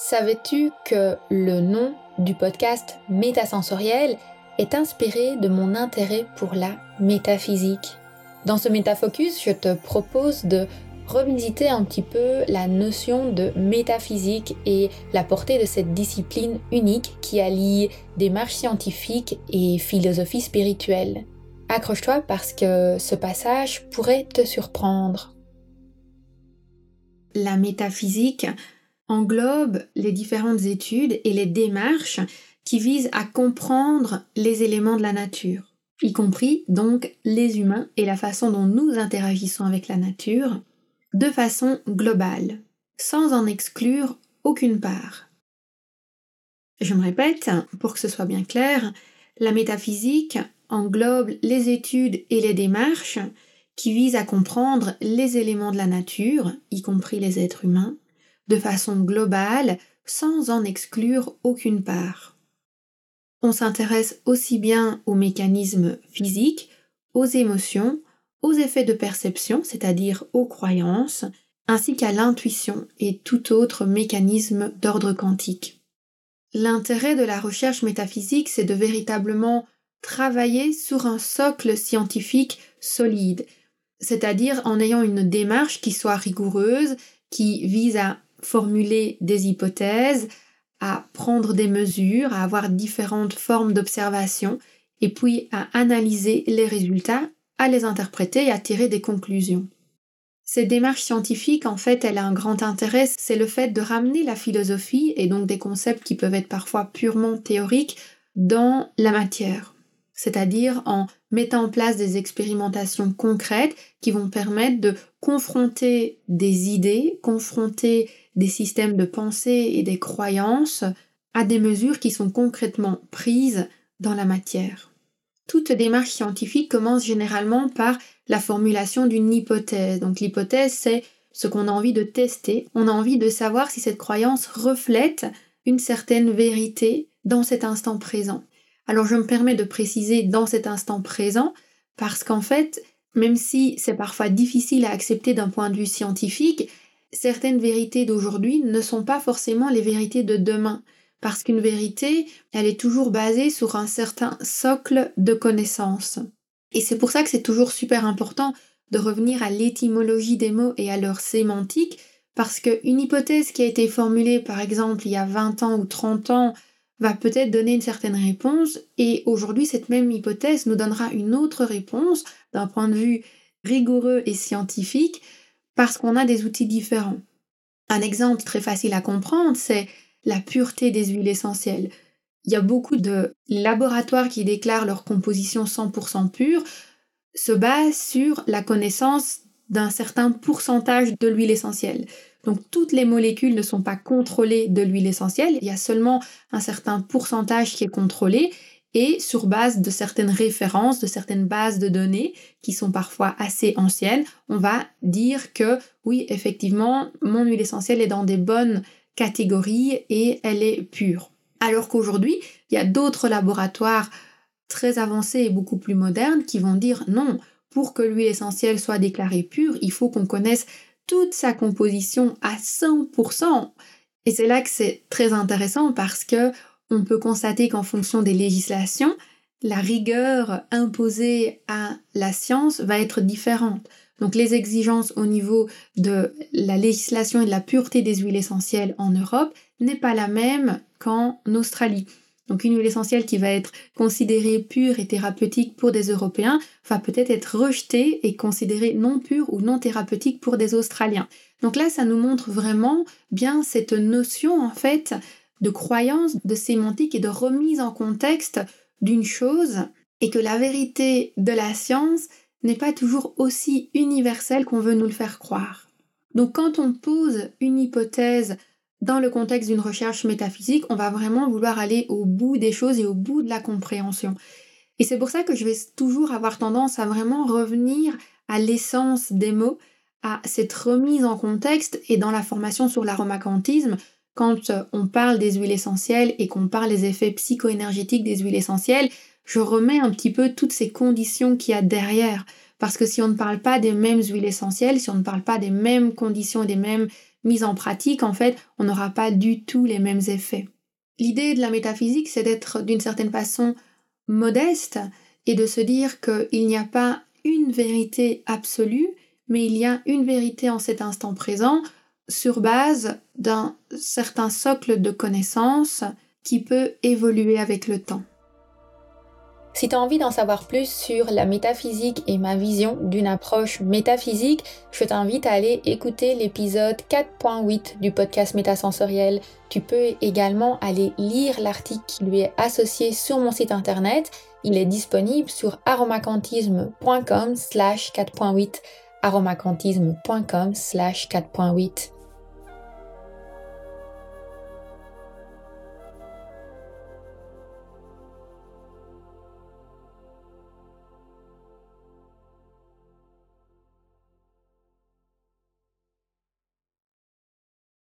Savais-tu que le nom du podcast Métasensoriel est inspiré de mon intérêt pour la métaphysique? Dans ce métafocus, je te propose de revisiter un petit peu la notion de métaphysique et la portée de cette discipline unique qui allie démarche scientifique et philosophie spirituelle. Accroche-toi parce que ce passage pourrait te surprendre. La métaphysique englobe les différentes études et les démarches qui visent à comprendre les éléments de la nature, y compris donc les humains et la façon dont nous interagissons avec la nature, de façon globale, sans en exclure aucune part. Je me répète, pour que ce soit bien clair, la métaphysique englobe les études et les démarches qui visent à comprendre les éléments de la nature, y compris les êtres humains, de façon globale sans en exclure aucune part. On s'intéresse aussi bien aux mécanismes physiques, aux émotions, aux effets de perception, c'est-à-dire aux croyances, ainsi qu'à l'intuition et tout autre mécanisme d'ordre quantique. L'intérêt de la recherche métaphysique, c'est de véritablement travailler sur un socle scientifique solide, c'est-à-dire en ayant une démarche qui soit rigoureuse, qui vise à formuler des hypothèses, à prendre des mesures, à avoir différentes formes d'observation, et puis à analyser les résultats, à les interpréter et à tirer des conclusions. Cette démarche scientifique, en fait, elle a un grand intérêt, c'est le fait de ramener la philosophie, et donc des concepts qui peuvent être parfois purement théoriques, dans la matière c'est-à-dire en mettant en place des expérimentations concrètes qui vont permettre de confronter des idées, confronter des systèmes de pensée et des croyances à des mesures qui sont concrètement prises dans la matière. Toute démarche scientifique commence généralement par la formulation d'une hypothèse. Donc l'hypothèse, c'est ce qu'on a envie de tester. On a envie de savoir si cette croyance reflète une certaine vérité dans cet instant présent. Alors je me permets de préciser dans cet instant présent parce qu'en fait, même si c'est parfois difficile à accepter d'un point de vue scientifique, certaines vérités d'aujourd'hui ne sont pas forcément les vérités de demain. Parce qu'une vérité, elle est toujours basée sur un certain socle de connaissances. Et c'est pour ça que c'est toujours super important de revenir à l'étymologie des mots et à leur sémantique, parce qu'une hypothèse qui a été formulée par exemple il y a 20 ans ou 30 ans va peut-être donner une certaine réponse et aujourd'hui cette même hypothèse nous donnera une autre réponse d'un point de vue rigoureux et scientifique parce qu'on a des outils différents. Un exemple très facile à comprendre, c'est la pureté des huiles essentielles. Il y a beaucoup de laboratoires qui déclarent leur composition 100% pure, se basent sur la connaissance d'un certain pourcentage de l'huile essentielle. Donc toutes les molécules ne sont pas contrôlées de l'huile essentielle, il y a seulement un certain pourcentage qui est contrôlé et sur base de certaines références, de certaines bases de données qui sont parfois assez anciennes, on va dire que oui, effectivement, mon huile essentielle est dans des bonnes catégories et elle est pure. Alors qu'aujourd'hui, il y a d'autres laboratoires très avancés et beaucoup plus modernes qui vont dire non, pour que l'huile essentielle soit déclarée pure, il faut qu'on connaisse toute sa composition à 100%. Et c'est là que c'est très intéressant parce que on peut constater qu'en fonction des législations, la rigueur imposée à la science va être différente. Donc les exigences au niveau de la législation et de la pureté des huiles essentielles en Europe n'est pas la même qu'en Australie. Donc une huile essentielle qui va être considérée pure et thérapeutique pour des Européens va peut-être être rejetée et considérée non pure ou non thérapeutique pour des Australiens. Donc là, ça nous montre vraiment bien cette notion en fait de croyance, de sémantique et de remise en contexte d'une chose et que la vérité de la science n'est pas toujours aussi universelle qu'on veut nous le faire croire. Donc quand on pose une hypothèse dans le contexte d'une recherche métaphysique, on va vraiment vouloir aller au bout des choses et au bout de la compréhension. Et c'est pour ça que je vais toujours avoir tendance à vraiment revenir à l'essence des mots, à cette remise en contexte et dans la formation sur l'aromacantisme, quand on parle des huiles essentielles et qu'on parle des effets psycho-énergétiques des huiles essentielles, je remets un petit peu toutes ces conditions qu'il y a derrière. Parce que si on ne parle pas des mêmes huiles essentielles, si on ne parle pas des mêmes conditions des mêmes mise en pratique, en fait, on n'aura pas du tout les mêmes effets. L'idée de la métaphysique, c'est d'être d'une certaine façon modeste et de se dire qu'il n'y a pas une vérité absolue, mais il y a une vérité en cet instant présent sur base d'un certain socle de connaissances qui peut évoluer avec le temps. Si tu as envie d'en savoir plus sur la métaphysique et ma vision d'une approche métaphysique, je t'invite à aller écouter l'épisode 4.8 du podcast Métasensoriel. Tu peux également aller lire l'article qui lui est associé sur mon site internet. Il est disponible sur aromacantisme.com slash 4.8 aromacantisme.com slash 4.8